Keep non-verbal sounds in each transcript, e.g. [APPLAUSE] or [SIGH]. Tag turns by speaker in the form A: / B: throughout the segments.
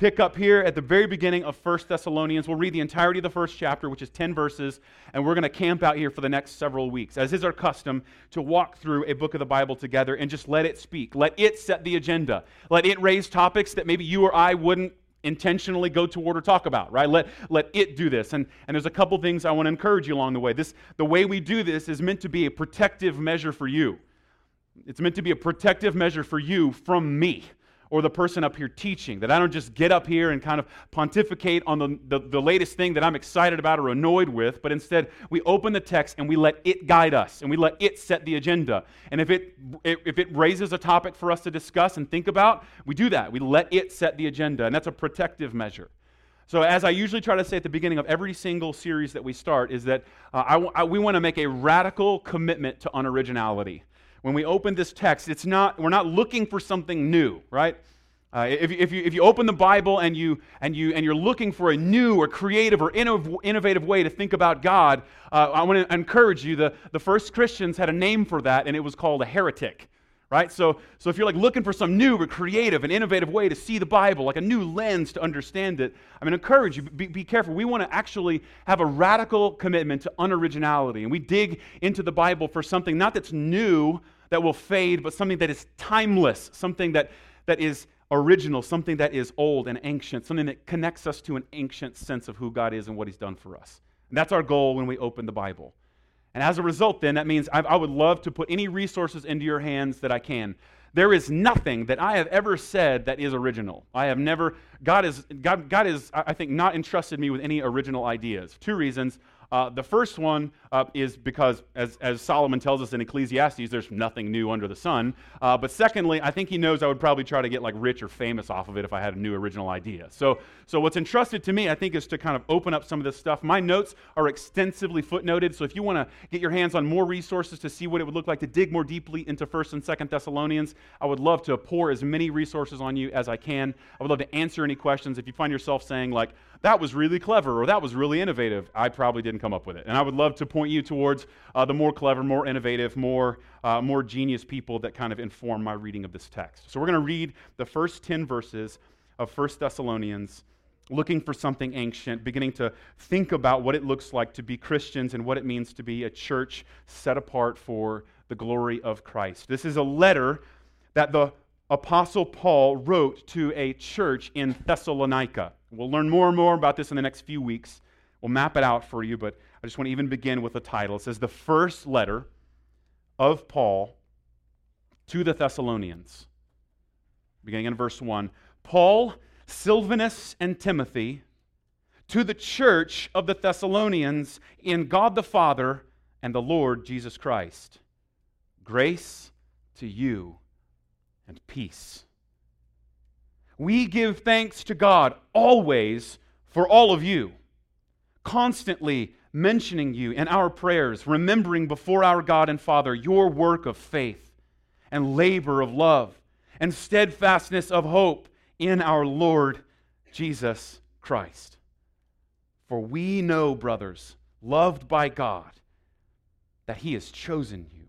A: pick up here at the very beginning of 1 Thessalonians. We'll read the entirety of the first chapter, which is 10 verses, and we're going to camp out here for the next several weeks, as is our custom, to walk through a book of the Bible together and just let it speak. Let it set the agenda. Let it raise topics that maybe you or I wouldn't intentionally go toward or talk about, right? Let, let it do this. And, and there's a couple things I want to encourage you along the way. This, the way we do this is meant to be a protective measure for you. It's meant to be a protective measure for you from me or the person up here teaching, that I don't just get up here and kind of pontificate on the, the, the, latest thing that I'm excited about or annoyed with, but instead we open the text and we let it guide us and we let it set the agenda. And if it, if it raises a topic for us to discuss and think about, we do that. We let it set the agenda, and that's a protective measure. So, as I usually try to say at the beginning of every single series that we start, is that uh, I, I, we want to make a radical commitment to unoriginality when we open this text, it's not, we're not looking for something new, right? Uh, if, if, you, if you open the Bible and, you, and, you, and you're looking for a new or creative or innovative way to think about God, uh, I want to encourage you. The, the first Christians had a name for that, and it was called a heretic right? So, so if you're like looking for some new or creative and innovative way to see the Bible, like a new lens to understand it, I'm going to encourage you, be, be careful. We want to actually have a radical commitment to unoriginality. And we dig into the Bible for something not that's new, that will fade, but something that is timeless, something that, that is original, something that is old and ancient, something that connects us to an ancient sense of who God is and what He's done for us. And that's our goal when we open the Bible. And as a result, then, that means I, I would love to put any resources into your hands that I can. There is nothing that I have ever said that is original. I have never, God is, God, God is, I think, not entrusted me with any original ideas. Two reasons. Uh, the first one uh, is because, as, as Solomon tells us in Ecclesiastes, there's nothing new under the sun. Uh, but secondly, I think he knows I would probably try to get like rich or famous off of it if I had a new original idea. So, so what's entrusted to me, I think, is to kind of open up some of this stuff. My notes are extensively footnoted, so if you want to get your hands on more resources to see what it would look like to dig more deeply into First and Second Thessalonians, I would love to pour as many resources on you as I can. I would love to answer any questions. If you find yourself saying like, that was really clever or that was really innovative. I probably didn't come up with it. And I would love to point you towards uh, the more clever, more innovative, more, uh, more genius people that kind of inform my reading of this text. So we're going to read the first 10 verses of 1 Thessalonians, looking for something ancient, beginning to think about what it looks like to be Christians and what it means to be a church set apart for the glory of Christ. This is a letter that the Apostle Paul wrote to a church in Thessalonica. We'll learn more and more about this in the next few weeks. We'll map it out for you, but I just want to even begin with the title. It says, The First Letter of Paul to the Thessalonians. Beginning in verse 1. Paul, Silvanus, and Timothy to the church of the Thessalonians in God the Father and the Lord Jesus Christ. Grace to you and peace. We give thanks to God always for all of you, constantly mentioning you in our prayers, remembering before our God and Father your work of faith and labor of love and steadfastness of hope in our Lord Jesus Christ. For we know, brothers, loved by God, that He has chosen you.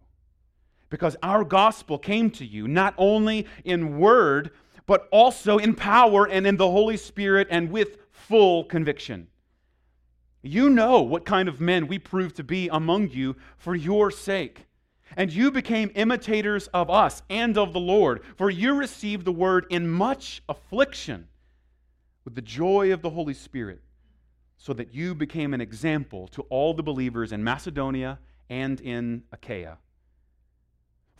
A: Because our gospel came to you not only in word, but also in power and in the Holy Spirit and with full conviction. You know what kind of men we proved to be among you for your sake. And you became imitators of us and of the Lord, for you received the word in much affliction with the joy of the Holy Spirit, so that you became an example to all the believers in Macedonia and in Achaia.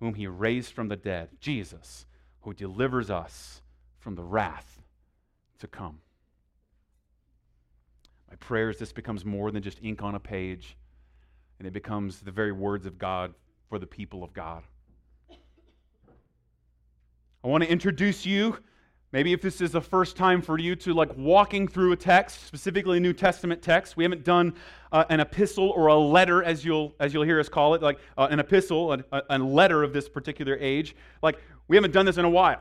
A: whom he raised from the dead, Jesus, who delivers us from the wrath to come. My prayer is this becomes more than just ink on a page, and it becomes the very words of God for the people of God. I want to introduce you Maybe if this is the first time for you to like walking through a text, specifically a New Testament text, we haven't done uh, an epistle or a letter, as you'll as you'll hear us call it, like uh, an epistle, a, a letter of this particular age. Like we haven't done this in a while.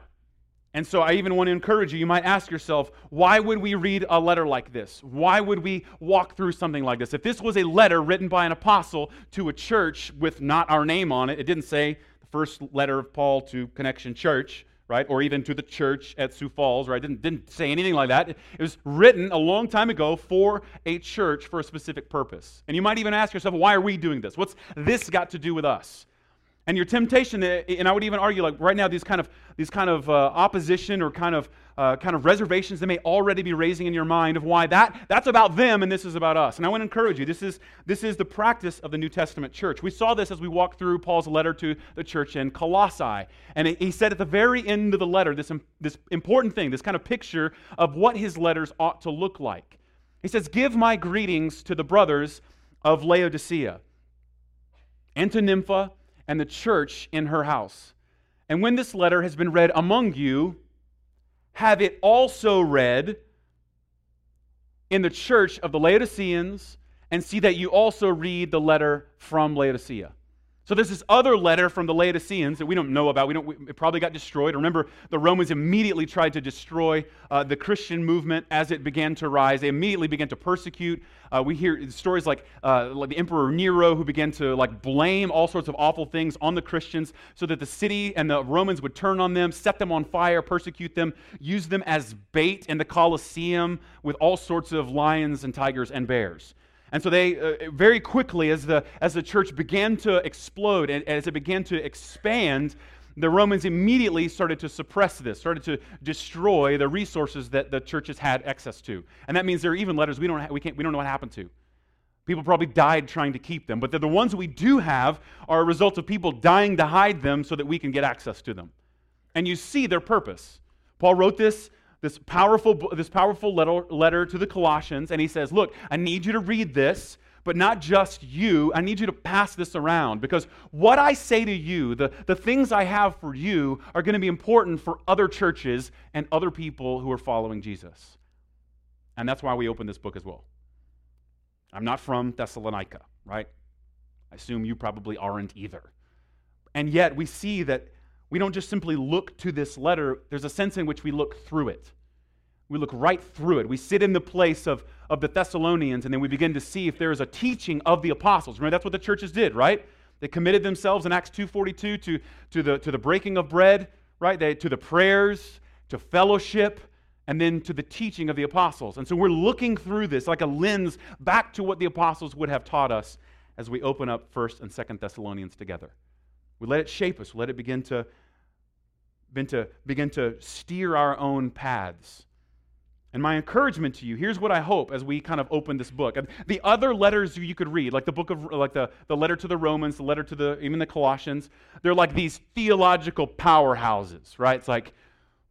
A: And so I even want to encourage you, you might ask yourself, why would we read a letter like this? Why would we walk through something like this? If this was a letter written by an apostle to a church with not our name on it, it didn't say the first letter of Paul to Connection Church, right? Or even to the church at Sioux Falls, right? Didn't, didn't say anything like that. It was written a long time ago for a church for a specific purpose. And you might even ask yourself, why are we doing this? What's this got to do with us? And your temptation, eh, and I would even argue, like right now, these kind of these kind of uh, opposition or kind of uh, kind of reservations they may already be raising in your mind of why that that's about them and this is about us. And I want to encourage you. This is this is the practice of the New Testament church. We saw this as we walked through Paul's letter to the church in Colossae, and he said at the very end of the letter this this important thing, this kind of picture of what his letters ought to look like. He says, "Give my greetings to the brothers of Laodicea, and to Nympha." And the church in her house. And when this letter has been read among you, have it also read in the church of the Laodiceans, and see that you also read the letter from Laodicea. So there's this other letter from the Laodiceans that we don't know about. We don't. It probably got destroyed. Remember, the Romans immediately tried to destroy uh, the Christian movement as it began to rise. They immediately began to persecute. Uh, we hear stories like, uh, like the Emperor Nero, who began to like blame all sorts of awful things on the Christians, so that the city and the Romans would turn on them, set them on fire, persecute them, use them as bait in the Colosseum with all sorts of lions and tigers and bears. And so they uh, very quickly, as the, as the church began to explode and as it began to expand, the Romans immediately started to suppress this, started to destroy the resources that the churches had access to. And that means there are even letters we don't, ha- we can't, we don't know what happened to. People probably died trying to keep them, but the ones we do have are a result of people dying to hide them so that we can get access to them. And you see their purpose. Paul wrote this this powerful, this powerful letter, letter to the Colossians, and he says, Look, I need you to read this, but not just you. I need you to pass this around because what I say to you, the, the things I have for you, are going to be important for other churches and other people who are following Jesus. And that's why we open this book as well. I'm not from Thessalonica, right? I assume you probably aren't either. And yet we see that we don't just simply look to this letter, there's a sense in which we look through it. We look right through it. We sit in the place of, of the Thessalonians, and then we begin to see if there is a teaching of the apostles. Remember, that's what the churches did, right? They committed themselves in Acts 2.42 to, to, the, to the breaking of bread, right? They, to the prayers, to fellowship, and then to the teaching of the apostles. And so we're looking through this like a lens back to what the apostles would have taught us as we open up 1st and 2nd Thessalonians together. We let it shape us. We let it begin to, begin to, begin to steer our own paths. And my encouragement to you, here's what I hope as we kind of open this book. The other letters you could read, like the book of like the, the letter to the Romans, the letter to the even the Colossians, they're like these theological powerhouses, right? It's like,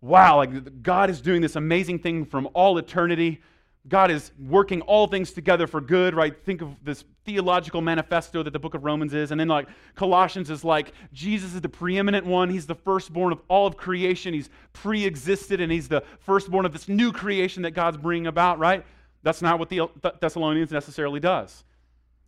A: wow, like God is doing this amazing thing from all eternity. God is working all things together for good, right? Think of this theological manifesto that the book of Romans is. And then, like, Colossians is like, Jesus is the preeminent one. He's the firstborn of all of creation. He's pre existed, and he's the firstborn of this new creation that God's bringing about, right? That's not what the Thessalonians necessarily does.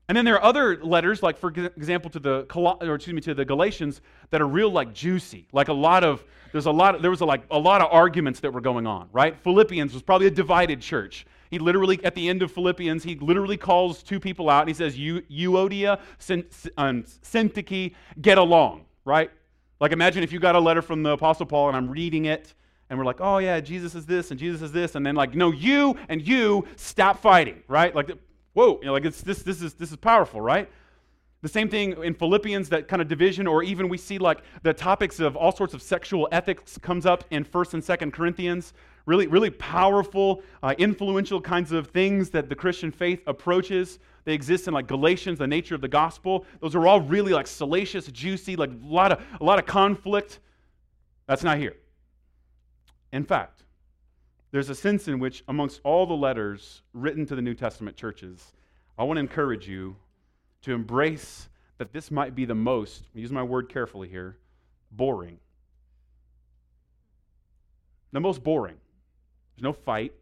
A: And then there are other letters, like for example, to the or excuse me, to the Galatians, that are real like juicy. Like a lot of there's a lot of, there was a, like a lot of arguments that were going on, right? Philippians was probably a divided church. He literally, at the end of Philippians, he literally calls two people out and he says, Euodia, um, Syntyche, get along, right? Like imagine if you got a letter from the Apostle Paul and I'm reading it and we're like, oh yeah, Jesus is this and Jesus is this, and then like, no, you and you stop fighting, right? Like, whoa, you know, like it's this, this is this is powerful, right? The same thing in Philippians, that kind of division, or even we see like the topics of all sorts of sexual ethics comes up in 1st and 2nd Corinthians, really, really powerful, uh, influential kinds of things that the Christian faith approaches. They exist in like Galatians, the nature of the gospel. Those are all really like salacious, juicy, like a lot of, a lot of conflict. That's not here. In fact, there's a sense in which, amongst all the letters written to the New Testament churches, I want to encourage you to embrace that this might be the most, use my word carefully here, boring the most boring. There's no fight.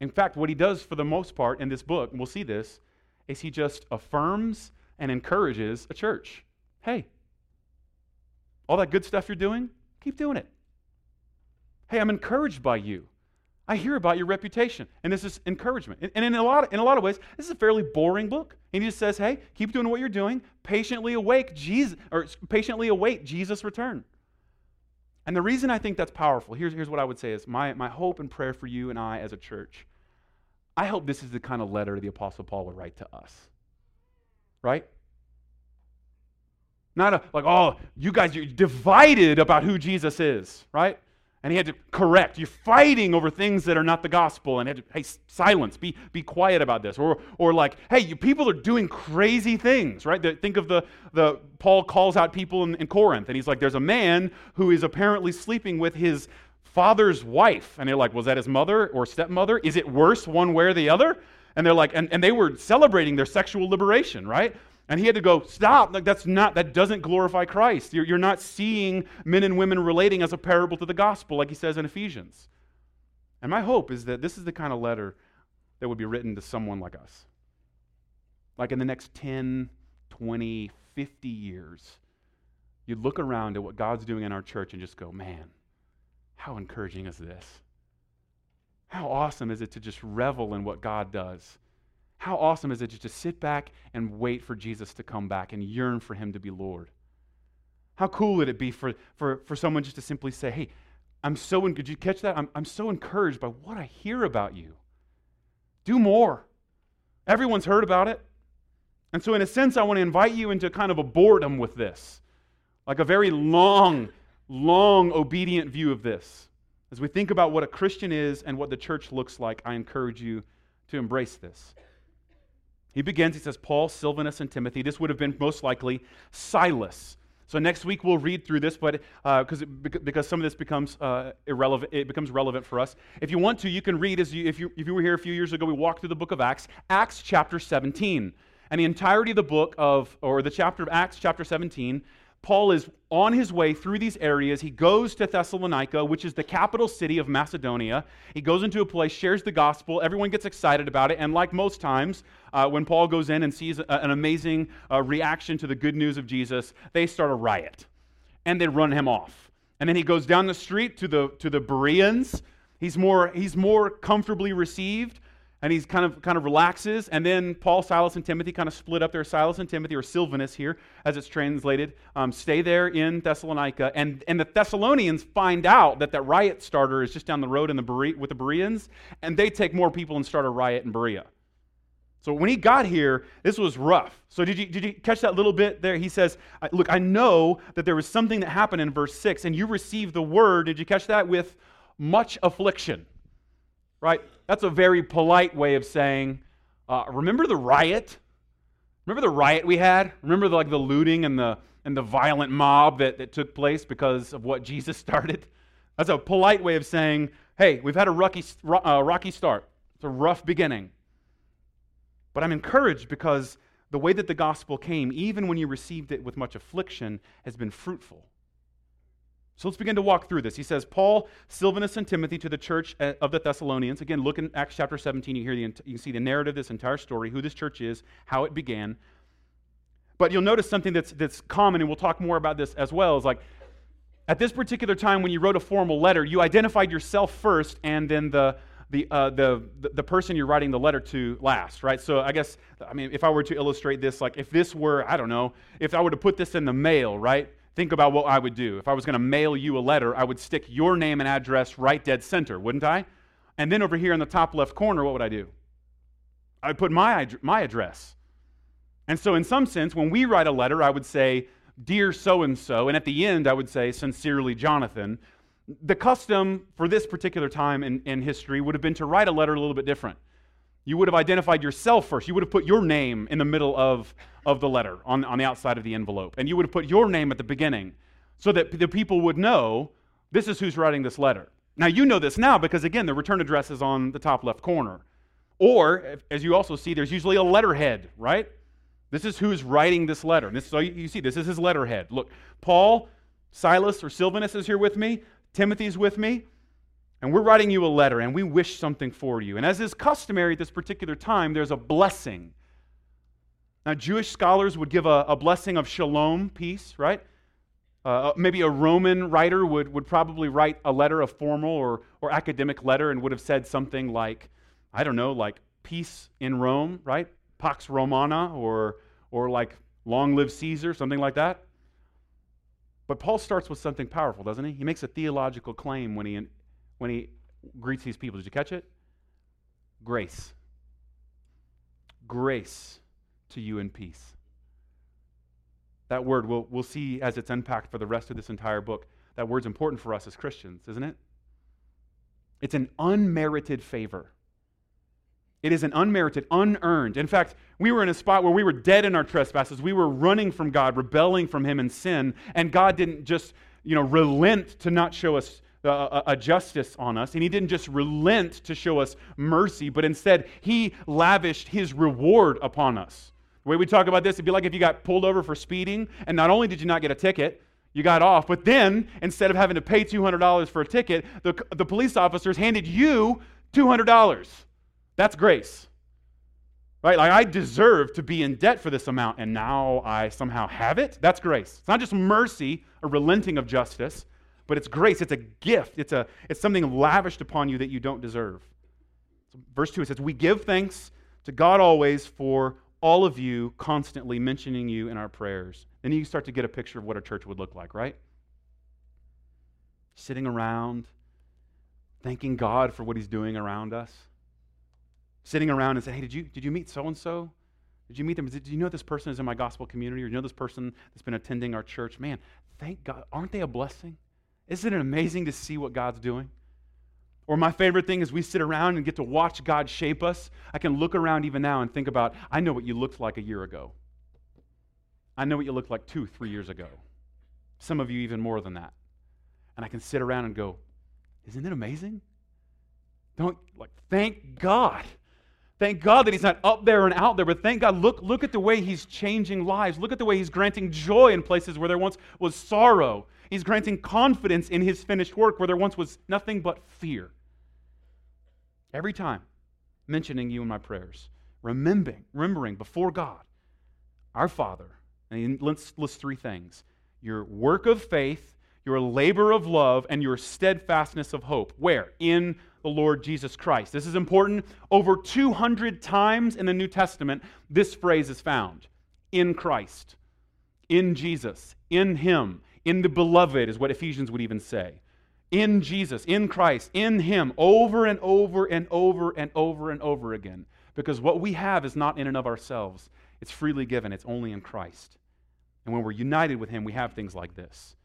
A: In fact, what he does for the most part in this book, and we'll see this, is he just affirms and encourages a church. Hey, all that good stuff you're doing, keep doing it. Hey, I'm encouraged by you. I hear about your reputation. And this is encouragement. And in a lot of, in a lot of ways, this is a fairly boring book. And he just says, hey, keep doing what you're doing. Patiently await Jesus, or patiently await Jesus' return. And the reason I think that's powerful, here's, here's what I would say is my, my hope and prayer for you and I as a church. I hope this is the kind of letter the Apostle Paul would write to us. Right? Not a, like, oh, you guys, you're divided about who Jesus is, right? And he had to correct. You're fighting over things that are not the gospel, and he had to, hey, silence, be, be quiet about this. Or, or like, hey, you people are doing crazy things, right? The, think of the, the, Paul calls out people in, in Corinth, and he's like, there's a man who is apparently sleeping with his father's wife. And they're like, was that his mother or stepmother? Is it worse one way or the other? And they're like, and, and they were celebrating their sexual liberation, right? And he had to go, stop. Like, that's not, that doesn't glorify Christ. You're, you're not seeing men and women relating as a parable to the gospel, like he says in Ephesians. And my hope is that this is the kind of letter that would be written to someone like us. Like in the next 10, 20, 50 years, you'd look around at what God's doing in our church and just go, man, how encouraging is this? How awesome is it to just revel in what God does? How awesome is it just to sit back and wait for Jesus to come back and yearn for him to be Lord? How cool would it be for, for, for someone just to simply say, Hey, I'm so, did you catch that? I'm, I'm so encouraged by what I hear about you. Do more. Everyone's heard about it. And so, in a sense, I want to invite you into kind of a boredom with this, like a very long, long, obedient view of this. As we think about what a Christian is and what the church looks like, I encourage you to embrace this. He begins, he says, Paul, Silvanus, and Timothy. This would have been most likely Silas. So next week we'll read through this, but because uh, because some of this becomes uh, irrelevant, it becomes relevant for us. If you want to, you can read as you if you if you were here a few years ago, we walked through the book of Acts, Acts chapter 17, and the entirety of the book of or the chapter of Acts chapter 17 Paul is on his way through these areas. He goes to Thessalonica, which is the capital city of Macedonia. He goes into a place, shares the gospel. Everyone gets excited about it. And like most times, uh, when Paul goes in and sees a, an amazing uh, reaction to the good news of Jesus, they start a riot and they run him off. And then he goes down the street to the, to the Bereans. He's more, he's more comfortably received and he's kind of kind of relaxes. And then paul silas and timothy kind of split up there. Silas and timothy or silvanus here as it's translated um, stay there in thessalonica. And, and the thessalonians find out that that riot starter is just down the road in the Bere- with the bereans and they take more people and start a riot in berea. So when he got here this was rough. So did you, did you catch that little bit there? He says look i know that there was something that happened in verse 6 and you received the word. Did you catch that? With much affliction right that's a very polite way of saying, uh, remember the riot? Remember the riot we had? Remember the, like the looting and the and the violent mob that, that took place because of what [LAUGHS] Jesus started? That's a polite way of saying, hey, we've had a rocky, uh, rocky start. It's a rough beginning. But I'm encouraged because the way that the gospel came, even when you received it with much affliction, has been fruitful. So let's begin to walk through this. He says, Paul, Silvanus, and Timothy to the church of the Thessalonians. Again, look in Acts chapter 17. You, hear the, you can see the narrative, this entire story, who this church is, how it began. But you'll notice something that's, that's common, and we'll talk more about this as well, is like at this particular time when you wrote a formal letter, you identified yourself first and then the, the, uh, the, the person you're writing the letter to last, right? So I guess, I mean, if I were to illustrate this, like if this were, I don't know, if I were to put this in the mail, right? Think about what I would do. If I was going to mail you a letter, I would stick your name and address right dead center, wouldn't I? And then over here in the top left corner, what would I do? I would put my, my address. And so, in some sense, when we write a letter, I would say, Dear so and so, and at the end, I would say, Sincerely, Jonathan. The custom for this particular time in, in history would have been to write a letter a little bit different. You would have identified yourself first. You would have put your name in the middle of, of the letter on, on the outside of the envelope. And you would have put your name at the beginning so that the people would know this is who's writing this letter. Now, you know this now because, again, the return address is on the top left corner. Or, as you also see, there's usually a letterhead, right? This is who's writing this letter. And this, you see, this is his letterhead. Look, Paul, Silas, or Silvanus is here with me. Timothy's with me. And we're writing you a letter and we wish something for you. And as is customary at this particular time, there's a blessing. Now, Jewish scholars would give a, a blessing of shalom, peace, right? Uh, uh, maybe a Roman writer would, would probably write a letter, a formal or, or academic letter, and would have said something like, I don't know, like peace in Rome, right? Pax Romana, or, or like long live Caesar, something like that. But Paul starts with something powerful, doesn't he? He makes a theological claim when he, when he greets these people. Did you catch it? Grace. Grace to you in peace. That word we'll, we'll see as it's unpacked for the rest of this entire book. That word's important for us as Christians, isn't it? It's an unmerited favor. It is an unmerited, unearned. In fact, we were in a spot where we were dead in our trespasses. We were running from God, rebelling from Him in sin, and God didn't just, you know, relent to not show us a, a, justice on us, and He didn't just relent to show us mercy, but instead He lavished His reward upon us. The way we talk about this, it'd be like if you got pulled over for speeding, and not only did you not get a ticket, you got off, but then instead of having to pay $200 for a ticket, the, the police officers handed you $200. That's grace. Right? Like I deserve to be in debt for this amount, and now I somehow have it. That's grace. It's not just mercy, a relenting of justice, but it's grace. It's a gift. It's, a, it's something lavished upon you that you don't deserve. So verse 2 it says, We give thanks to God always for all of you constantly mentioning you in our prayers. Then you start to get a picture of what a church would look like, right? Sitting around, thanking God for what He's doing around us sitting around and say, hey, did you, did you meet so and so? Did you meet them? Did you know this person is in my gospel community? Or you know this person that's been attending our church? Man, thank God. Aren't they a blessing? Isn't it amazing to see what God's doing? Or my favorite thing is we sit around and get to watch God shape us. I can look around even now and think about, I know what you looked like a year ago. I know what you looked like two, three years ago. Some of you even more than that. And I can sit around and go, isn't it amazing? Don't like thank God Thank God that he's not up there and out there, but thank God, look, look at the way he's changing lives. Look at the way he's granting joy in places where there once was sorrow. He's granting confidence in his finished work where there once was nothing but fear. Every time mentioning you in my prayers, remembering, remembering before God, our Father, and he lists, lists three things your work of faith, your labor of love, and your steadfastness of hope. Where? In the Lord Jesus Christ. This is important. Over 200 times in the New Testament, this phrase is found in Christ, in Jesus, in Him, in the beloved, is what Ephesians would even say. In Jesus, in Christ, in Him, over and over and over and over and over again. Because what we have is not in and of ourselves, it's freely given, it's only in Christ. And when we're united with Him, we have things like this.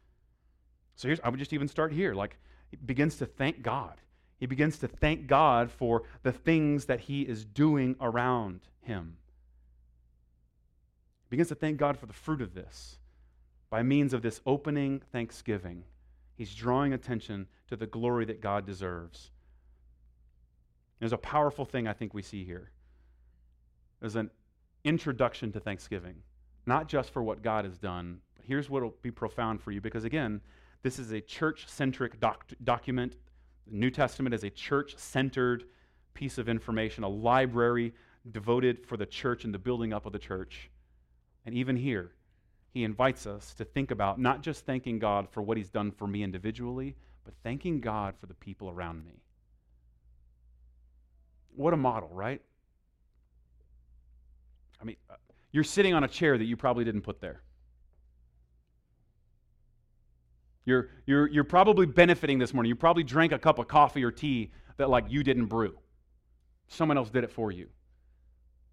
A: So here's, I would just even start here. Like, it begins to thank God. He begins to thank God for the things that he is doing around him. He begins to thank God for the fruit of this by means of this opening thanksgiving. He's drawing attention to the glory that God deserves. There's a powerful thing I think we see here. There's an introduction to thanksgiving, not just for what God has done, but here's what will be profound for you because, again, this is a church centric doc- document the New Testament is a church centered piece of information, a library devoted for the church and the building up of the church. And even here, he invites us to think about not just thanking God for what he's done for me individually, but thanking God for the people around me. What a model, right? I mean, uh, you're sitting on a chair that you probably didn't put there. You're, you're, you're probably benefiting this morning. You probably drank a cup of coffee or tea that, like, you didn't brew. Someone else did it for you.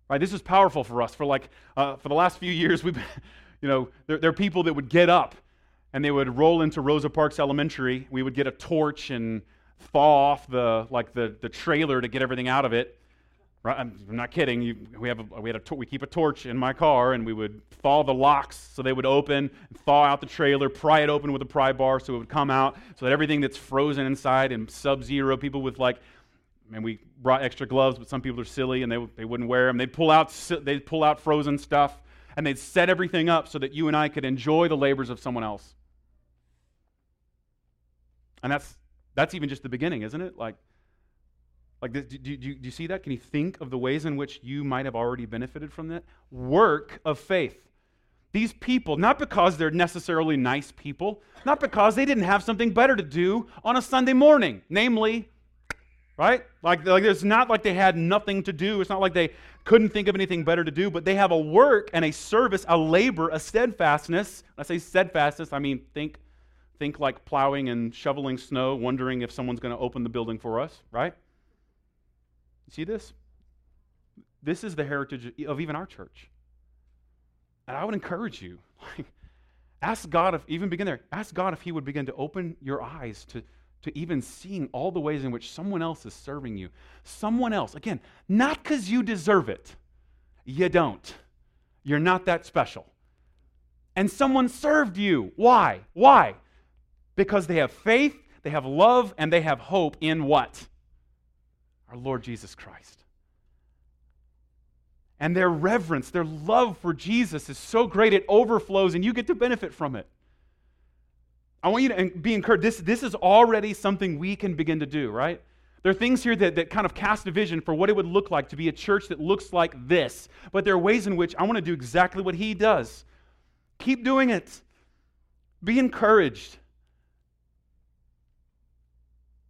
A: Right? This is powerful for us. For, like, uh, for the last few years, we've, you know, there, are people that would get up and they would roll into Rosa Parks Elementary. We would get a torch and thaw off the, like, the, the trailer to get everything out of it. Right? I'm not kidding. You, we, have a, we, had a, we keep a torch in my car, and we would thaw the locks so they would open, thaw out the trailer, pry it open with a pry bar so it would come out, so that everything that's frozen inside and sub-zero, people with like, and we brought extra gloves, but some people are silly and they, they wouldn't wear them. They'd pull out they'd pull out frozen stuff, and they'd set everything up so that you and I could enjoy the labors of someone else. And that's That's even just the beginning, isn't it? Like, like do, do, do, do you see that? Can you think of the ways in which you might have already benefited from that? Work of faith. These people, not because they're necessarily nice people, not because they didn't have something better to do on a Sunday morning, namely, right? Like, like it's not like they had nothing to do. It's not like they couldn't think of anything better to do, but they have a work and a service, a labor, a steadfastness. When I say steadfastness, I mean think, think like plowing and shoveling snow, wondering if someone's going to open the building for us, right? You see this? This is the heritage of even our church. And I would encourage you, [LAUGHS] like, ask God if, even begin there, ask God if He would begin to open your eyes to, to even seeing all the ways in which someone else is serving you. Someone else, again, not because you deserve it, you don't. You're not that special. And someone served you. Why? Why? Because they have faith, they have love, and they have hope in what? Our Lord Jesus Christ. And their reverence, their love for Jesus is so great it overflows and you get to benefit from it. I want you to be encouraged. This, this is already something we can begin to do, right? There are things here that, that kind of cast a vision for what it would look like to be a church that looks like this. But there are ways in which I want to do exactly what he does. Keep doing it. Be encouraged.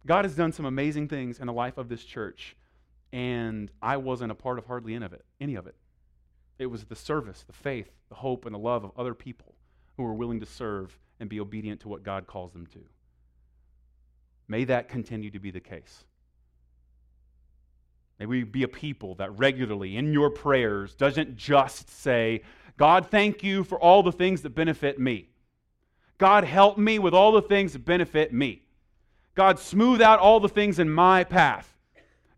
A: God has done some amazing things in the life of this church and I wasn't a part of hardly any of it. Any of it. It was the service, the faith, the hope, and the love of other people who were willing to serve and be obedient to what God calls them to. May that continue to be the case. May we be a people that regularly in your prayers doesn't just say, God, thank you for all the things that benefit me. God, help me with all the things that benefit me. God, smooth out all the things in my path.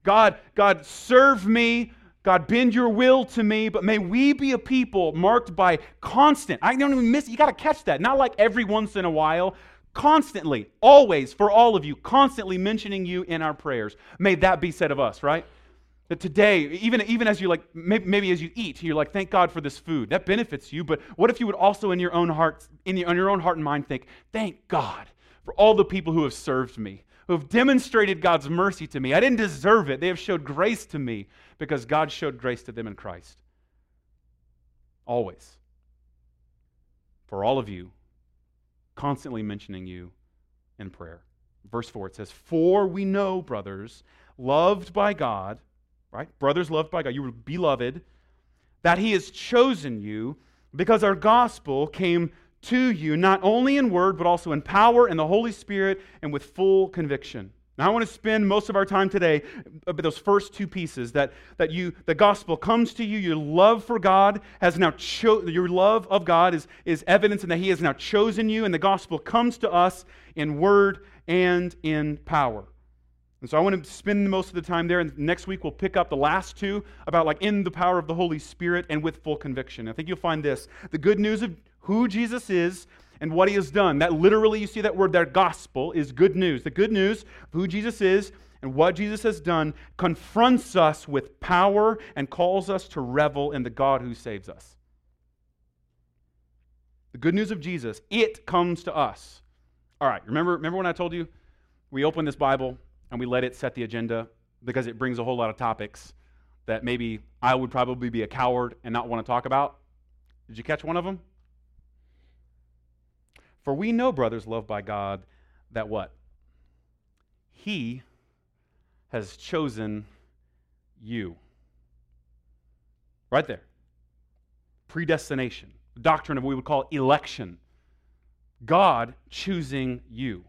A: God, God, serve me. God, bend your will to me, but may we be a people marked by constant. I don't even miss it. You got to catch that. Not like every once in a while, constantly, always, for all of you, constantly mentioning you in our prayers. May that be said of us, right? That today, even, even as you like, maybe, maybe as you eat, you're like, thank God for this food. That benefits you, but what if you would also in your own heart, in your, in your own heart and mind think, thank God for all the people who have served me who have demonstrated God's mercy to me. I didn't deserve it. They have showed grace to me because God showed grace to them in Christ. Always. For all of you, constantly mentioning you in prayer. Verse 4, it says, For we know, brothers, loved by God, right? Brothers loved by God, you were beloved, that He has chosen you because our gospel came to you, not only in word, but also in power and the Holy Spirit and with full conviction. Now, I want to spend most of our time today about those first two pieces that, that you, the gospel comes to you, your love for God has now, cho- your love of God is, is evidence and that He has now chosen you, and the gospel comes to us in word and in power. And so I want to spend most of the time there, and next week we'll pick up the last two about like in the power of the Holy Spirit and with full conviction. I think you'll find this the good news of who Jesus is and what he has done. That literally, you see that word there, gospel, is good news. The good news of who Jesus is and what Jesus has done confronts us with power and calls us to revel in the God who saves us. The good news of Jesus, it comes to us. All right, remember, remember when I told you we open this Bible and we let it set the agenda because it brings a whole lot of topics that maybe I would probably be a coward and not want to talk about? Did you catch one of them? For we know, brothers loved by God, that what? He has chosen you. Right there. Predestination. Doctrine of what we would call election. God choosing you.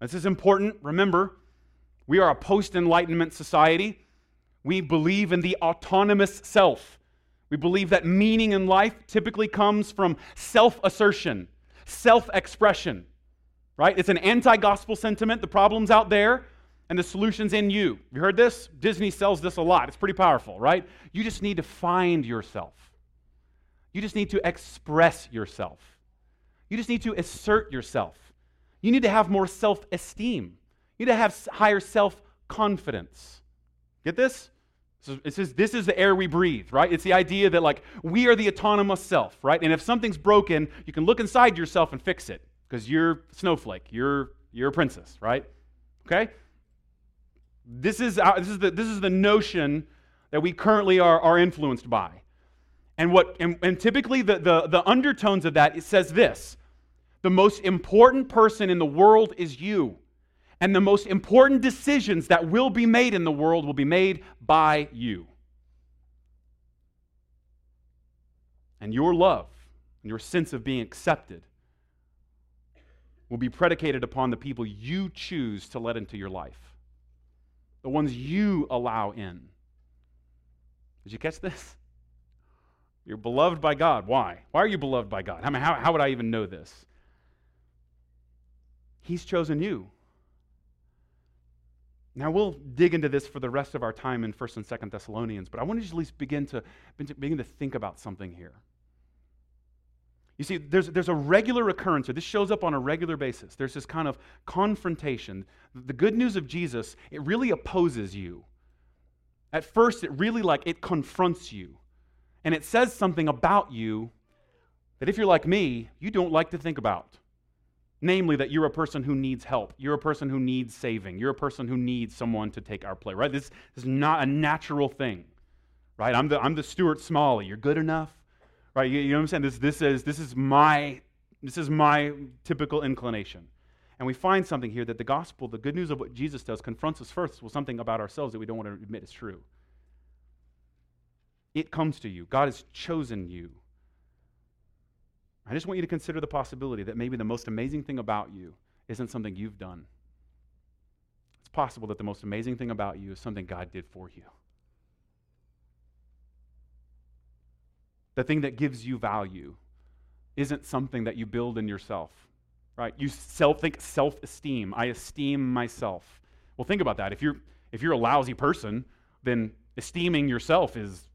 A: This is important. Remember, we are a post Enlightenment society. We believe in the autonomous self. We believe that meaning in life typically comes from self assertion self expression, right? It's an anti gospel sentiment. The problem's out there and the solution's in you. You heard this? Disney sells this a lot. It's pretty powerful, right? You just need to find yourself. You just need to express yourself. You just need to assert yourself. You need to have more self esteem. You need to have higher self confidence. Get this? So it says this is the air we breathe, right? It's the idea that like we are the autonomous self, right? And if something's broken, you can look inside yourself and fix it because you're snowflake, you're you're a princess, right? Okay? This is, our, this is, the, this is the notion that we currently are, are influenced by. And, what, and, and typically, the, the, the undertones of that, it says this The most important person in the world is you. And the most important decisions that will be made in the world will be made by you. And your love and your sense of being accepted will be predicated upon the people you choose to let into your life, the ones you allow in. Did you catch this? You're beloved by God. Why? Why are you beloved by God? I mean, how, how would I even know this? He's chosen you. Now we'll dig into this for the rest of our time in 1st and 2nd Thessalonians, but I want to at least begin to begin to think about something here. You see, there's, there's a regular occurrence, or this shows up on a regular basis. There's this kind of confrontation. The good news of Jesus, it really opposes you. At first, it really like it confronts you. And it says something about you that if you're like me, you don't like to think about. Namely, that you're a person who needs help. You're a person who needs saving. You're a person who needs someone to take our place, right? This, this is not a natural thing, right? I'm the, I'm the Stuart Smalley. You're good enough, right? You, you know what I'm saying? This, this, is, this, is my, this is my typical inclination. And we find something here that the gospel, the good news of what Jesus does, confronts us first with something about ourselves that we don't want to admit is true. It comes to you. God has chosen you. I just want you to consider the possibility that maybe the most amazing thing about you isn't something you've done. It's possible that the most amazing thing about you is something God did for you. The thing that gives you value isn't something that you build in yourself, right? You self think self-esteem. I esteem myself. Well, think about that. If you're if you're a lousy person, then esteeming yourself is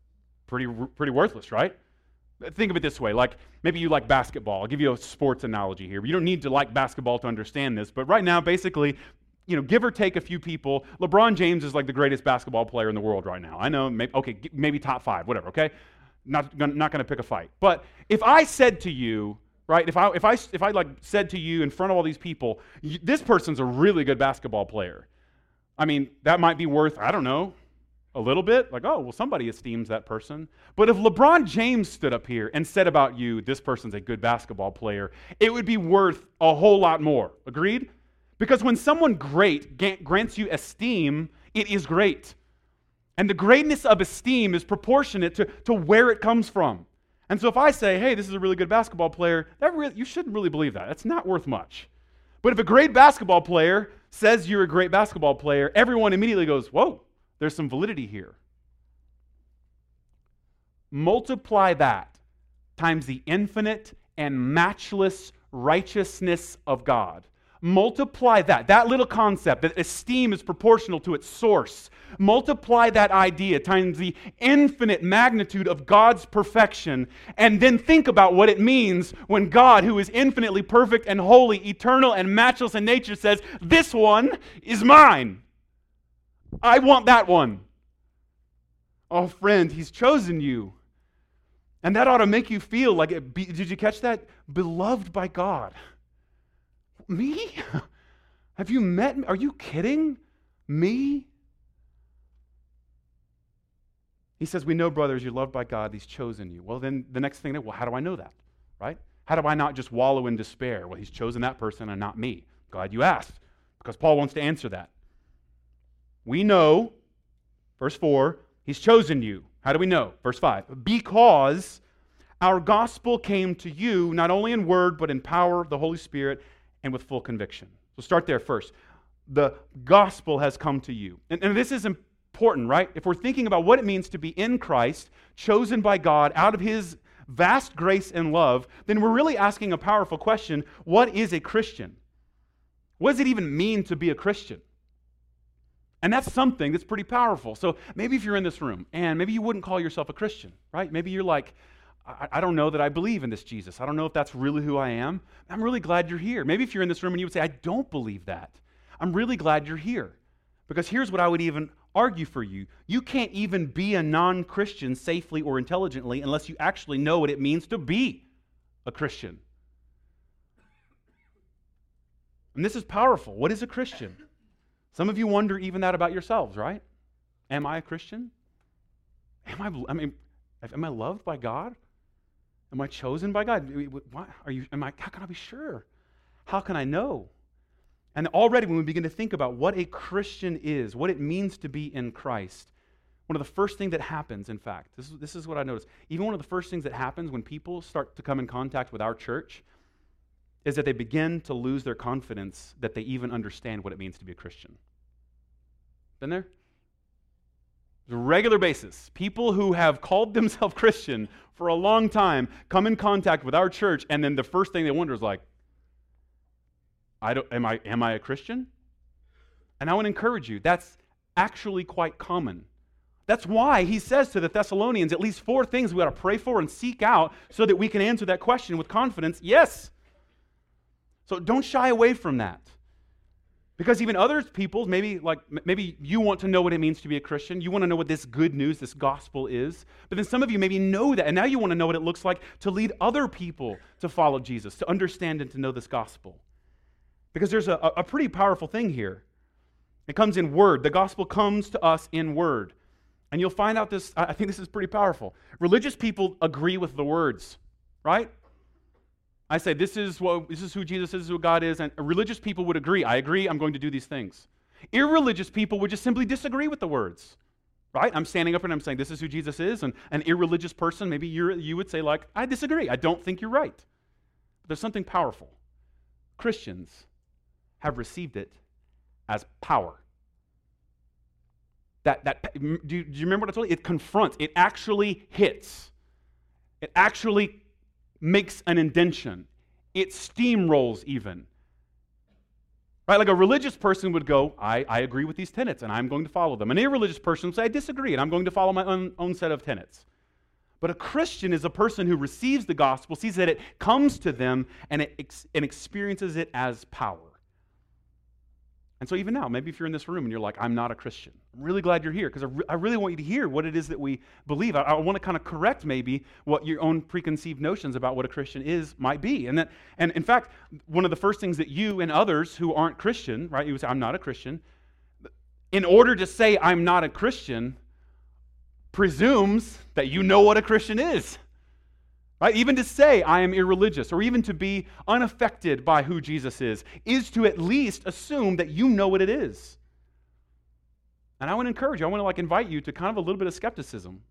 A: pretty pretty worthless, right? Think of it this way like maybe you like basketball. I'll give you a sports analogy here. You don't need to like basketball to understand this, but right now, basically, you know, give or take a few people, LeBron James is like the greatest basketball player in the world right now. I know, maybe, okay, maybe top five, whatever, okay? Not, not going to pick a fight. But if I said to you, right, if I, if I, if I like said to you in front of all these people, this person's a really good basketball player, I mean, that might be worth, I don't know, a little bit, like, oh, well, somebody esteems that person. But if LeBron James stood up here and said about you, this person's a good basketball player, it would be worth a whole lot more. Agreed? Because when someone great grants you esteem, it is great. And the greatness of esteem is proportionate to, to where it comes from. And so if I say, hey, this is a really good basketball player, that really, you shouldn't really believe that. That's not worth much. But if a great basketball player says you're a great basketball player, everyone immediately goes, whoa, there's some validity here. Multiply that times the infinite and matchless righteousness of God. Multiply that, that little concept that esteem is proportional to its source. Multiply that idea times the infinite magnitude of God's perfection, and then think about what it means when God, who is infinitely perfect and holy, eternal and matchless in nature, says, This one is mine. I want that one. Oh, friend, he's chosen you. And that ought to make you feel like, it be, did you catch that? Beloved by God. Me? [LAUGHS] Have you met me? Are you kidding? Me? He says, We know, brothers, you're loved by God. He's chosen you. Well, then the next thing, well, how do I know that? Right? How do I not just wallow in despair? Well, he's chosen that person and not me. Glad you asked, because Paul wants to answer that. We know, verse 4, he's chosen you. How do we know? Verse 5 because our gospel came to you not only in word, but in power of the Holy Spirit and with full conviction. So start there first. The gospel has come to you. And, and this is important, right? If we're thinking about what it means to be in Christ, chosen by God out of his vast grace and love, then we're really asking a powerful question what is a Christian? What does it even mean to be a Christian? And that's something that's pretty powerful. So maybe if you're in this room and maybe you wouldn't call yourself a Christian, right? Maybe you're like, I, I, don't know that I believe in this Jesus. I don't know if that's really who I am. I'm really glad you're here. Maybe if you're in this room and you would say, I don't believe that, I'm really glad you're here. Because here's what I would even argue for you you can't even be a non Christian safely or intelligently unless you actually know what it means to be a Christian. And this is powerful. What is a Christian? Some of you wonder even that about yourselves, right? Am I a Christian? Am I, I mean, am I loved by God? Am I chosen by God? What are you, am I, how can I be sure? How can I know? And already, when we begin to think about what a Christian is, what it means to be in Christ, one of the first things that happens, in fact, this is, this is what I noticed. Even one of the first things that happens when people start to come in contact with our church is that they begin to lose their confidence that they even understand what it means to be a Christian. Been there? a regular basis, people who have called [LAUGHS] themselves Christian for a long time come in contact with our church, and then the first thing they wonder is like, I don't, am, I, am I a Christian? And I want to encourage you, that's actually quite common. That's why he says to the Thessalonians at least four things we got to pray for and seek out so that we can answer that question with confidence yes. So don't shy away from that. Because even other people, maybe like maybe you want to know what it means to be a Christian. You want to know what this good news, this gospel is. But then some of you maybe know that, and now you want to know what it looks like to lead other people to follow Jesus, to understand and to know this gospel. Because there's a, a pretty powerful thing here. It comes in word. The gospel comes to us in word. And you'll find out this, I think this is pretty powerful. Religious people agree with the words, right? I say, this is, what, this is who Jesus is, this is who God is, and religious people would agree. I agree, I'm going to do these things. Irreligious people would just simply disagree with the words, right? I'm standing up and I'm saying, this is who Jesus is, and an irreligious person, maybe you you would say, like, I disagree. I don't think you're right. But there's something powerful. Christians have received it as power. That, that, do, do you remember what I told you? It confronts, it actually hits, it actually makes an indention, it steamrolls even. Right? Like a religious person would go, I, I agree with these tenets and I'm going to follow them. An irreligious person would say, I disagree and I'm going to follow my own, own set of tenets. But a Christian is a person who receives the gospel, sees that it comes to them, and, it ex- and experiences it as power. And so, even now, maybe if you're in this room and you're like, I'm not a Christian, I'm really glad you're here because I, re- I, really want you to hear what it is that we believe. I, I want to kind of correct maybe what your own preconceived notions about what a Christian is might be. And, that, and in fact, one of the first things that you and others who aren't Christian, right, you would say, I'm not a Christian. In order to say, I'm not a Christian, presumes that you know what a Christian is. Right? Even to say I am irreligious or even to be unaffected by who Jesus is is to at least assume that you know what it is. And I want to encourage you, I want to like invite you to kind of a little bit of skepticism.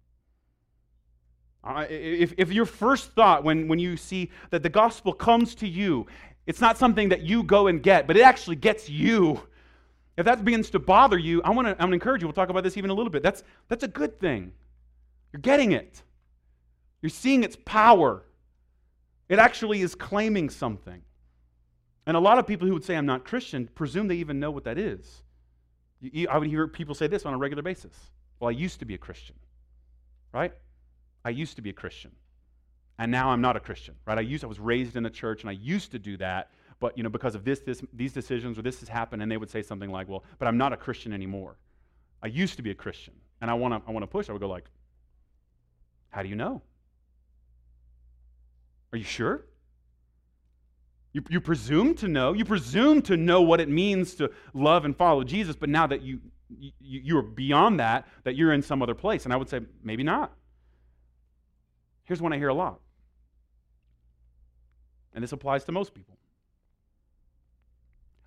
A: Uh, if, if your first thought when, when you see that the gospel comes to you, it's not something that you go and get, but it actually gets you. If that begins to bother you, I want to, I want to encourage you. We'll talk about this even a little bit. That's, that's a good thing. You're getting it. You're seeing its power. It actually is claiming something. And a lot of people who would say, I'm not Christian, presume they even know what that is. I would hear people say this on a regular basis. Well, I used to be a Christian, right? I used to be a Christian. And now I'm not a Christian, right? I used I was raised in a church and I used to do that, but you know, because of this, this, these decisions or this has happened, and they would say something like, Well, but I'm not a Christian anymore. I used to be a Christian. And I wanna I wanna push. I would go like, How do you know? Are you sure? You, you presume to know. You presume to know what it means to love and follow Jesus, but now that you, you, you're beyond that, that you're in some other place. And I would say, maybe not. Here's one I hear a lot. And this applies to most people.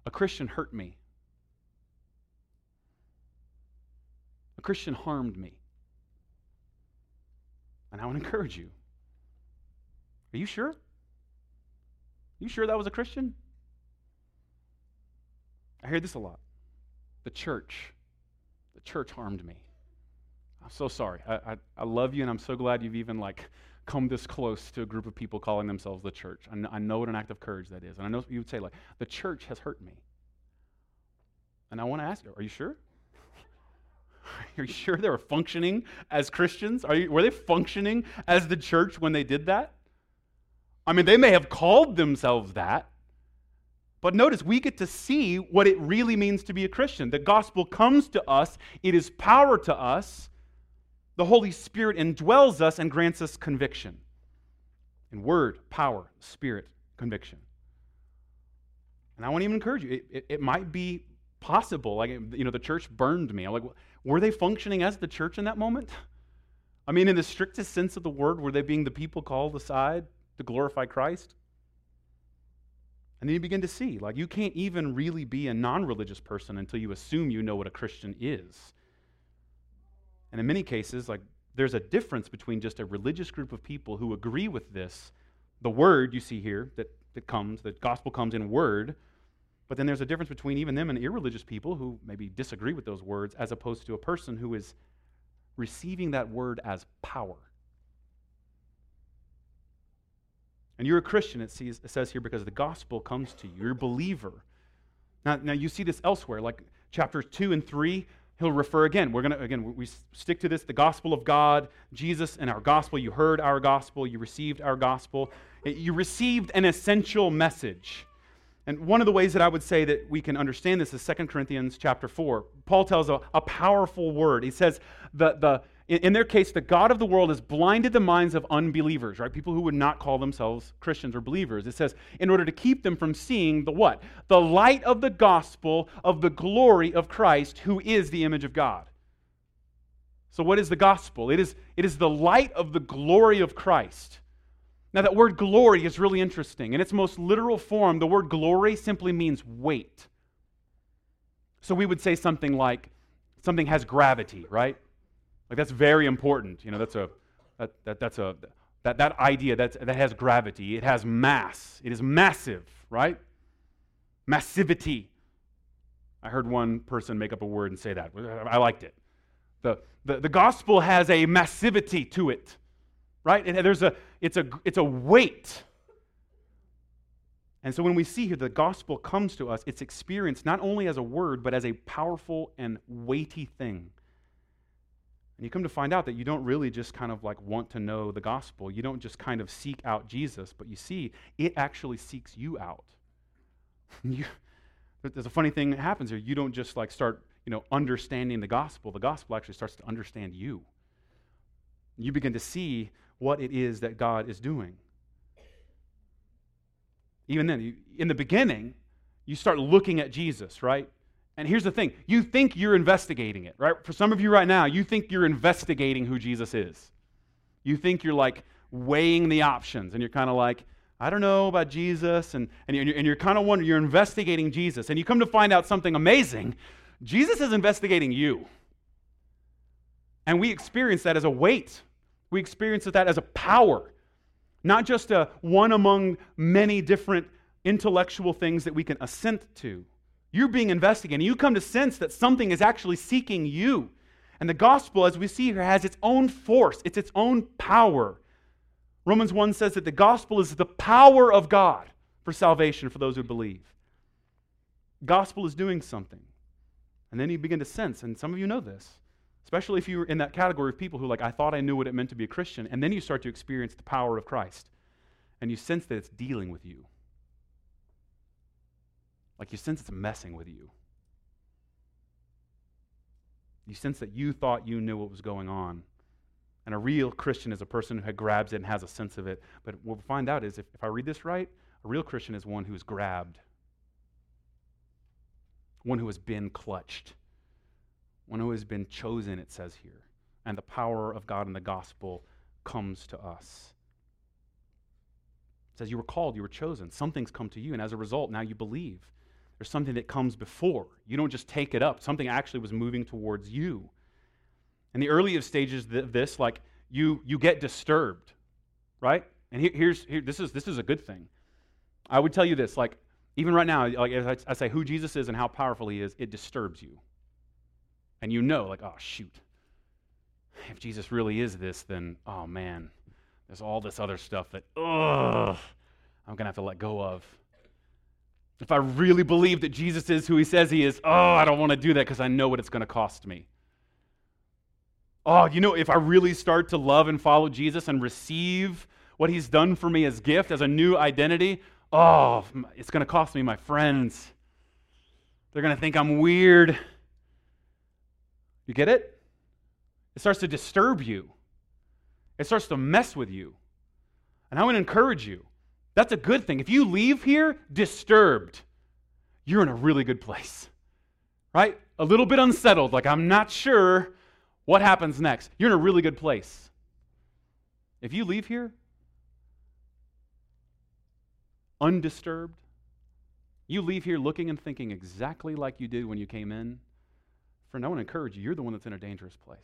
A: A Christian hurt me. A Christian harmed me. And I want to encourage you are you sure? You sure that was a Christian? I hear this a lot. The church. The church harmed me. I'm so sorry. I, I, I, love you, and I'm so glad you've even like come this close to a group of people calling themselves the church. I know, I know what an act of courage that is. And I know you would say, like, the church has hurt me. And I want to ask you, are you sure? [LAUGHS] Are you sure they were functioning as Christians? Are you, were they functioning as the church when they did that? I mean, they may have called themselves that, but notice we get to see what it really means to be a Christian. The gospel comes to us, it is power to us. The Holy Spirit indwells us and grants us conviction. In word, power, spirit, conviction. And I want to even encourage you, it, it, it might be possible? Like, you know, the church burned me. I'm like, were they functioning as the church in that moment? I mean, in the strictest sense of the word, were they being the people called aside to glorify Christ? And then you begin to see, like, you can't even really be a non religious person until you assume you know what a Christian is. And in many cases, like, there's a difference between just a religious group of people who agree with this, the word you see here that, that comes, the gospel comes in word, but then there's a difference between even them and irreligious people who maybe disagree with those words, as opposed to a person who is receiving that word as power. And you're a Christian, it, sees, it says here, because the gospel comes to you. You're a believer. Now, now you see this elsewhere, like chapters 2 and 3, he'll refer again. We're going to, again, we stick to this the gospel of God, Jesus and our gospel. You heard our gospel, you received our gospel. You received an essential message. And one of the ways that I would say that we can understand this is 2 Corinthians chapter 4. Paul tells a, a powerful word. He says, the, the, in their case, the God of the world has blinded the minds of unbelievers, right? People who would not call themselves Christians or believers. It says, in order to keep them from seeing the what? The light of the gospel of the glory of Christ, who is the image of God. So, what is the gospel? It is, it is the light of the glory of Christ. Now, that word glory is really interesting. In its most literal form, the word glory simply means weight. So we would say something like, something has gravity, right? Like that's very important. You know, that's a, that, that, that's a, that, that idea that's, that has gravity. It has mass. It is massive, right? Massivity. I heard one person make up a word and say that. I liked it. The, the, the gospel has a massivity to it right? There's a, it's, a, it's a weight. And so when we see here the gospel comes to us, it's experienced not only as a word, but as a powerful and weighty thing. And you come to find out that you don't really just kind of like want to know the gospel. You don't just kind of seek out Jesus, but you see, it actually seeks you out. [LAUGHS] you, there's a funny thing that happens here. You don't just like start, you know, understanding the gospel. The gospel actually starts to understand you. You begin to see what it is that God is doing. Even then, in the beginning, you start looking at Jesus, right? And here's the thing you think you're investigating it, right? For some of you right now, you think you're investigating who Jesus is. You think you're like weighing the options, and you're kind of like, I don't know about Jesus, and, and you're, and you're kind of wondering, you're investigating Jesus, and you come to find out something amazing. Jesus is investigating you. And we experience that as a weight we experience that as a power, not just a one among many different intellectual things that we can assent to. You're being investigated. You come to sense that something is actually seeking you. And the gospel, as we see here, has its own force, it's its own power. Romans 1 says that the gospel is the power of God for salvation for those who believe. Gospel is doing something. And then you begin to sense, and some of you know this, Especially if you're in that category of people who, like, I thought I knew what it meant to be a Christian, and then you start to experience the power of Christ, and you sense that it's dealing with you. Like, you sense it's messing with you. You sense that you thought you knew what was going on. And a real Christian is a person who grabs it and has a sense of it. But what we'll find out is if, if I read this right, a real Christian is one who is grabbed, one who has been clutched one who has been chosen, it says here. And the power of God in the gospel comes to us. It says, You were called, you were chosen. Something's come to you, and as a result, now you believe. There's something that comes before. You don't just take it up, something actually was moving towards you. In the earliest stages of this, like you, you get disturbed, right? And here, here's here, this is this is a good thing. I would tell you this, like even right now, like I, I say who Jesus is and how powerful he is, it disturbs you. And you know, like, oh, shoot. If Jesus really is this, then, oh man, there's all this other stuff that, ugh, I'm to have to let go of. If I really believe that Jesus is who he says he is, oh, I don't want to do that because I know what it's going to cost me. Oh, you know, if I really start to love and follow Jesus and receive what he's done for me as gift, as a new identity, oh, it's going to cost me my friends. They're going to think I'm weird. You get it? It starts to disturb you, it starts to mess with you. And I want to encourage you that's a good thing. If you leave here disturbed, you're in a really good place. right? A little bit unsettled, like I'm not sure what happens next. You're in a really good place. If you leave here undisturbed, you leave here looking and thinking exactly like you did when you came in, friend, I want to encourage you, you're the one that's in a dangerous place.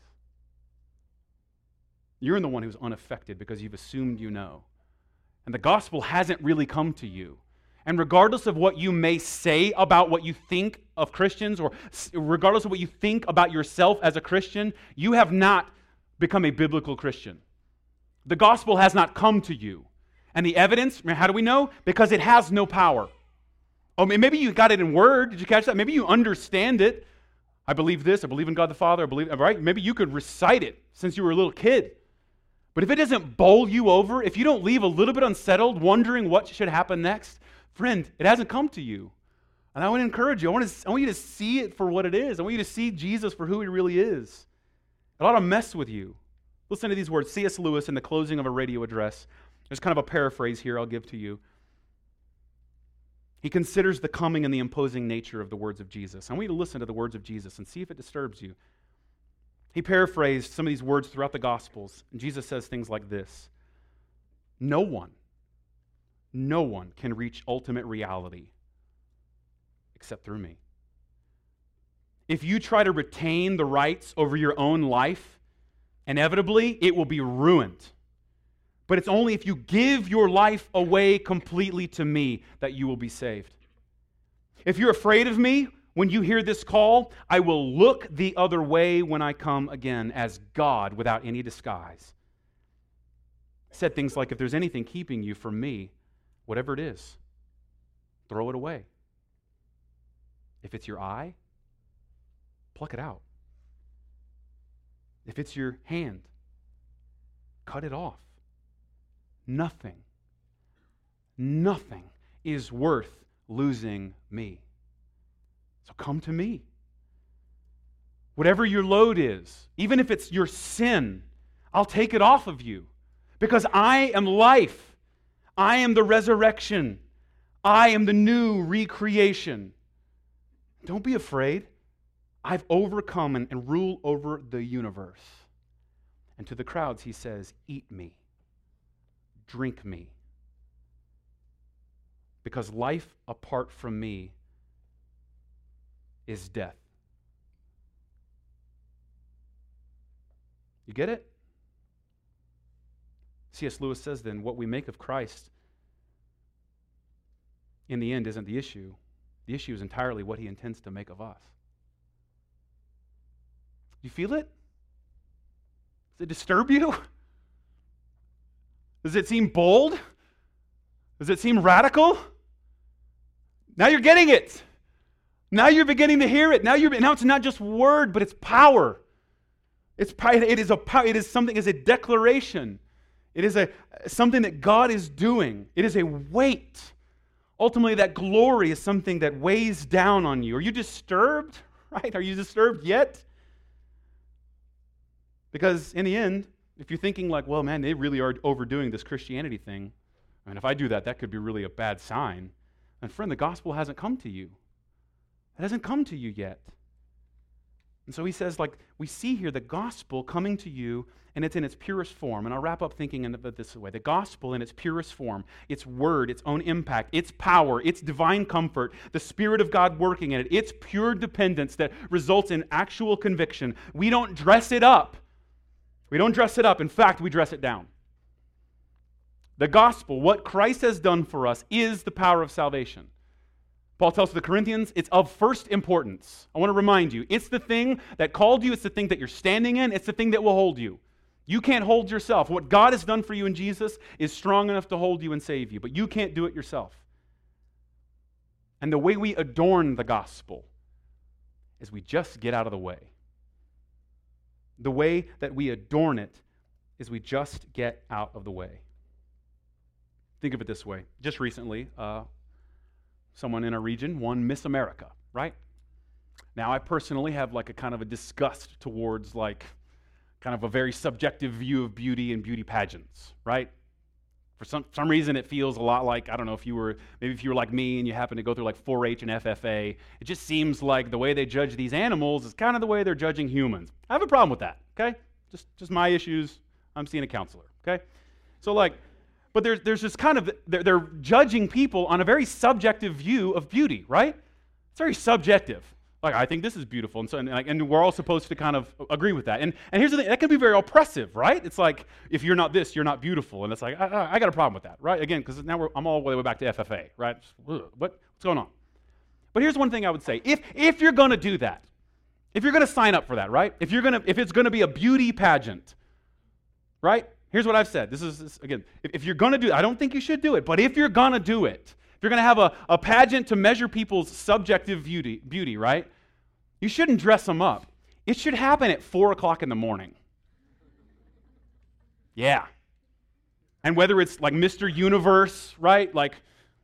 A: You're in the one who's unaffected because you've assumed you know. And the gospel hasn't really come to you. And regardless of what you may say about what you think of Christians, or regardless of what you think about yourself as a Christian, you have not become a biblical Christian. The gospel has not come to you. And the evidence, how do we know? Because it has no power. Oh, maybe you got it in word. Did you catch that? Maybe you understand it. I believe this. I believe in God the Father. I believe, right? Maybe you could recite it since you were a little kid. But if it doesn't bowl you over, if you don't leave a little bit unsettled, wondering what should happen next, friend, it hasn't come to you. And I want to encourage you. I want, to, I want you to see it for what it is. I want you to see Jesus for who he really is. It ought to mess with you. Listen to these words C.S. Lewis in the closing of a radio address. There's kind of a paraphrase here I'll give to you. He considers the coming and the imposing nature of the words of Jesus. I want you to listen to the words of Jesus and see if it disturbs you. He paraphrased some of these words throughout the Gospels, and Jesus says things like this No one, no one can reach ultimate reality except through me. If you try to retain the rights over your own life, inevitably it will be ruined. But it's only if you give your life away completely to me that you will be saved. If you're afraid of me, when you hear this call, I will look the other way when I come again as God without any disguise. Said things like, if there's anything keeping you from me, whatever it is, throw it away. If it's your eye, pluck it out. If it's your hand, cut it off. Nothing, nothing is worth losing me. So come to me. Whatever your load is, even if it's your sin, I'll take it off of you because I am life. I am the resurrection. I am the new recreation. Don't be afraid. I've overcome and, and rule over the universe. And to the crowds, he says, Eat me drink me. Because life apart from me is death. You get it? C.S. Lewis says then, what we make of Christ in the end isn't the issue. The issue is entirely what he intends to make of us. You feel it? Does it disturb you? Does it seem bold? Does it seem radical? Now you're getting it. Now you're beginning to hear it. Now you're now it's not just word, but it's power. It's it is a it is something is a declaration. It is a something that God is doing. It is a weight. Ultimately, that glory is something that weighs down on you. Are you disturbed? [LAUGHS] Right? Are you disturbed yet? Because in the end, if you're thinking like, well, man, they really are overdoing this Christianity thing, I mean, if I do that, that could be really a bad sign. And friend, the gospel hasn't come to you. It hasn't come to you yet. And so he says, like, we see here the gospel coming to you, and it's in its purest form. And I'll wrap up thinking it this way the gospel in its purest form, its word, its own impact, its power, its divine comfort, the Spirit of God working in it, its pure dependence that results in actual conviction. We don't dress it up we don't dress it up. In fact, we dress it down. The gospel, what Christ has done for us, is the power of salvation. Paul tells the Corinthians it's of first importance. I want to remind you it's the thing that called you, it's the thing that you're standing in, it's the thing that will hold you. You can't hold yourself. What God has done for you in Jesus is strong enough to hold you and save you, but you can't do it yourself. And the way we adorn the gospel is we just get out of the way the way that we adorn it is we just get out of the way. Think of it this way. Just recently, uh, someone in our region won Miss America, right? Now, I personally have like a kind of a disgust towards like kind of a very subjective view of beauty and beauty pageants, right? For some, some reason, it feels a lot like, I don't know, if you were, maybe if you were like me and you happen to go through like 4 H and FFA, it just seems like the way they judge these animals is kind of the way they're judging humans. I have a problem with that, okay? Just, just my issues. I'm seeing a counselor, okay? So, like, but there's, there's this kind of, they're, they're judging people on a very subjective view of beauty, right? It's very subjective. Like, I think this is beautiful. And, so, and, and, we're all supposed to kind of agree with that. And, and here's the thing that can be very oppressive, right? It's like, if you're not this, you're not beautiful. And it's like, I, I got a problem with that, right? Again, because now I'm all the way back to FFA, right? What, what's going on? But here's one thing I would say if, if you're going to do that, if you're going to sign up for that, right? If, you're gonna, if it's going to be a beauty pageant, right? Here's what I've said. This is, this, again, if, if you're going to do it, I don't think you should do it, but if you're going to do it, if you're going to have a, a pageant to measure people's subjective beauty, beauty, right? You shouldn't dress them up. It should happen at 4 o'clock in the morning. Yeah. And whether it's like Mr. Universe, right? Like,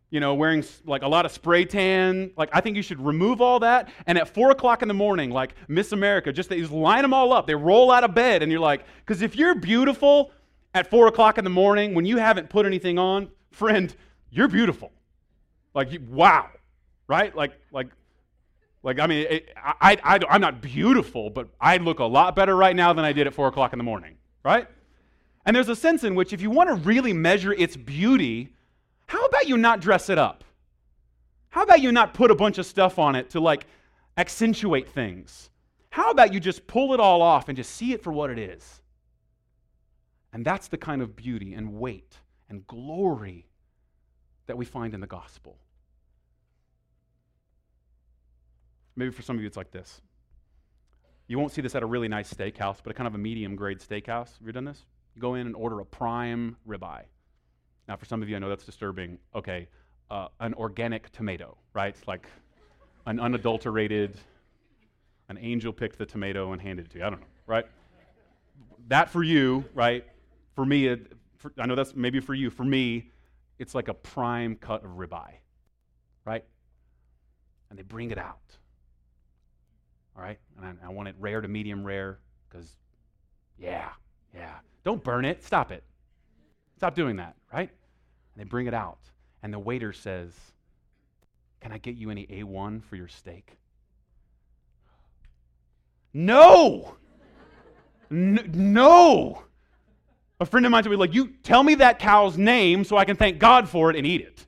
A: you know, wearing like a lot of spray tan, like I think you should remove all that. And at 4 o'clock in the morning, like Miss America, just just line them all up. They roll out of bed, and you're like, because if you're beautiful at 4 o'clock in the morning when you haven't put anything on, friend, you're beautiful. Like, wow, right? Like, like, like I mean, it, I, I, I'm not beautiful, but I look a lot better right now than I did at four o'clock in the morning, right? And there's a sense in which, if you want to really measure its beauty, how about you not dress it up? How about you not put a bunch of stuff on it to like accentuate things? How about you just pull it all off and just see it for what it is? And that's the kind of beauty and weight and glory that we find in the gospel. Maybe for some of you, it's like this. You won't see this at a really nice steakhouse, but a kind of a medium grade steakhouse. Have you done this? You go in and order a prime ribeye. Now, for some of you, I know that's disturbing. Okay, uh, an organic tomato, right? Like an unadulterated, an angel picked the tomato and handed it to you. I don't know, right? That for you, right? For me, it, for, I know that's maybe for you. For me, it's like a prime cut of ribeye, right? And they bring it out. All right? And I, I want it rare to medium rare because, yeah, yeah. Don't burn it. Stop it. Stop doing that, right? And they bring it out. And the waiter says, Can I get you any A1 for your steak? No! N- no! A friend of mine told me, like, you tell me that cow's name so I can thank God for it and eat it.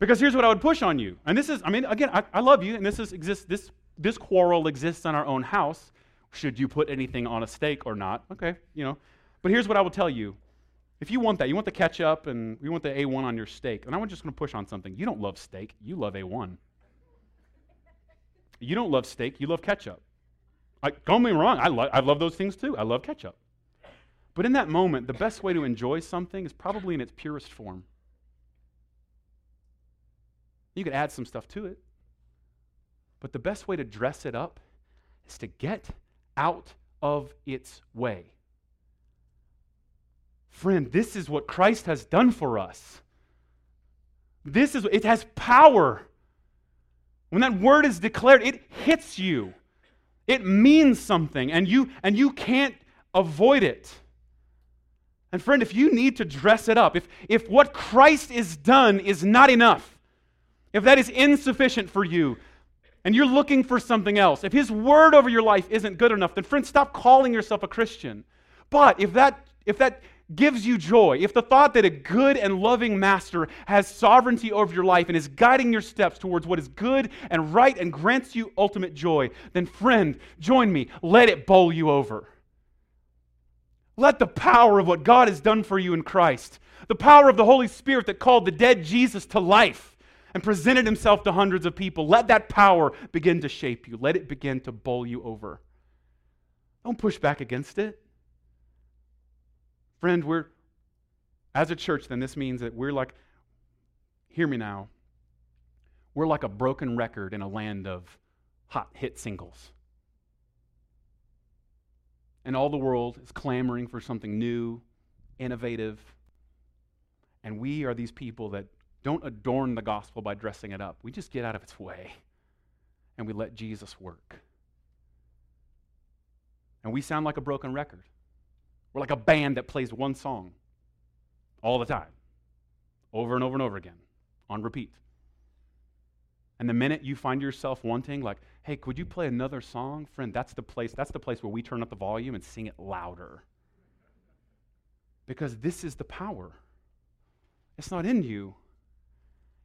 A: Because here's what I would push on you. And this is, I mean, again, I, I love you, and this is exists, this this quarrel exists in our own house. Should you put anything on a steak or not? Okay, you know. But here's what I will tell you. If you want that, you want the ketchup and you want the A1 on your steak, and I'm just going to push on something. You don't love steak, you love A1. You don't love steak, you love ketchup. I, don't get me wrong, I, lo- I love those things too. I love ketchup. But in that moment, the best way to enjoy something is probably in its purest form. You could add some stuff to it. But the best way to dress it up is to get out of its way. Friend, this is what Christ has done for us. This is it has power. When that word is declared, it hits you. It means something and you and you can't avoid it. And friend, if you need to dress it up, if if what Christ is done is not enough, if that is insufficient for you and you're looking for something else, if His word over your life isn't good enough, then friend, stop calling yourself a Christian. But if that, if that gives you joy, if the thought that a good and loving master has sovereignty over your life and is guiding your steps towards what is good and right and grants you ultimate joy, then friend, join me. Let it bowl you over. Let the power of what God has done for you in Christ, the power of the Holy Spirit that called the dead Jesus to life, and presented himself to hundreds of people. Let that power begin to shape you. Let it begin to bowl you over. Don't push back against it. Friend, we're, as a church, then this means that we're like, hear me now, we're like a broken record in a land of hot hit singles. And all the world is clamoring for something new, innovative. And we are these people that don't adorn the gospel by dressing it up. We just get out of its way and we let Jesus work. And we sound like a broken record. We're like a band that plays one song all the time, over and over and over again, on repeat. And the minute you find yourself wanting, like, hey, could you play another song? Friend, that's the place, that's the place where we turn up the volume and sing it louder. Because this is the power. It's not in you.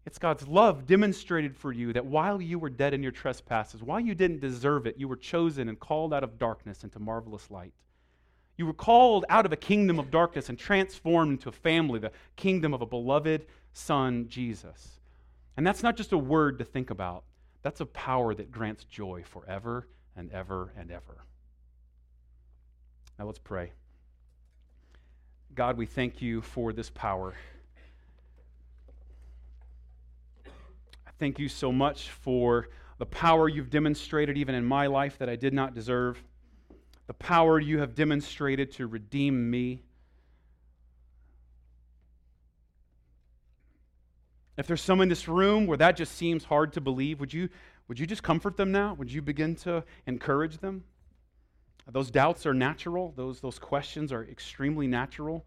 A: It's God's love demonstrated for you that while you were dead in your trespasses, while you didn't deserve it, you were chosen and called out of darkness into marvelous light. You were called out of a kingdom of darkness and transformed into a family, the kingdom of a beloved Son, Jesus. And that's not just a word to think about, that's a power that grants joy forever and ever and ever. Now let's pray. God, we thank you for this power. I thank you so much for the power you've demonstrated even in my life that I did not deserve, the power you have demonstrated to redeem me If there's some in this room where that just seems hard to believe, would you, would you just comfort them now? Would you begin to encourage them? Those doubts are natural, those, those questions are extremely natural.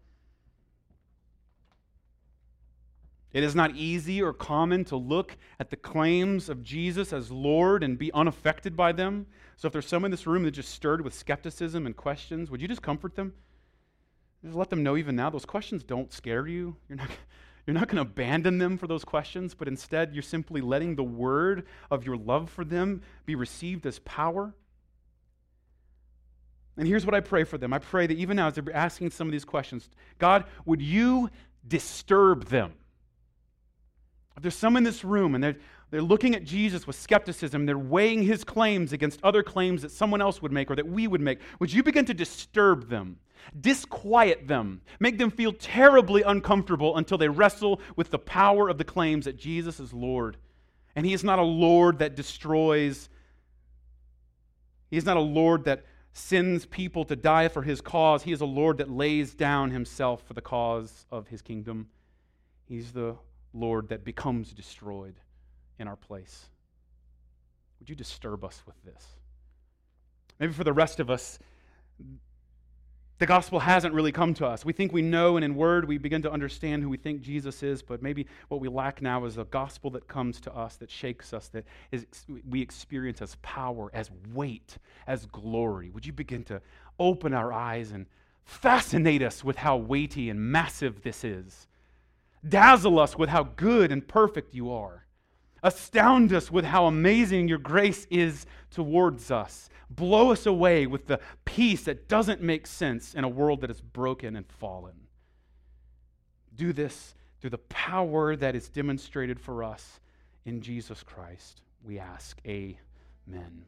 A: It is not easy or common to look at the claims of Jesus as Lord and be unaffected by them. So if there's some in this room that just stirred with skepticism and questions, would you just comfort them? Just let them know even now those questions don't scare you. You're not, [LAUGHS] you're not going to abandon them for those questions, but instead you're simply letting the word of your love for them be received as power. And here's what I pray for them I pray that even now, as they're asking some of these questions, God, would you disturb them? If there's some in this room and they're, they're looking at Jesus with skepticism, they're weighing his claims against other claims that someone else would make or that we would make, would you begin to disturb them? Disquiet them, make them feel terribly uncomfortable until they wrestle with the power of the claims that Jesus is Lord. And He is not a Lord that destroys, He is not a Lord that sends people to die for His cause. He is a Lord that lays down Himself for the cause of His kingdom. He's the Lord that becomes destroyed in our place. Would you disturb us with this? Maybe for the rest of us, the gospel hasn't really come to us. We think we know, and in word, we begin to understand who we think Jesus is, but maybe what we lack now is a gospel that comes to us, that shakes us, that is, we experience as power, as weight, as glory. Would you begin to open our eyes and fascinate us with how weighty and massive this is? Dazzle us with how good and perfect you are. Astound us with how amazing your grace is towards us blow us away with the peace that doesn't make sense in a world that is broken and fallen. Do this through the power that is demonstrated for us in Jesus Christ. We ask, Amen.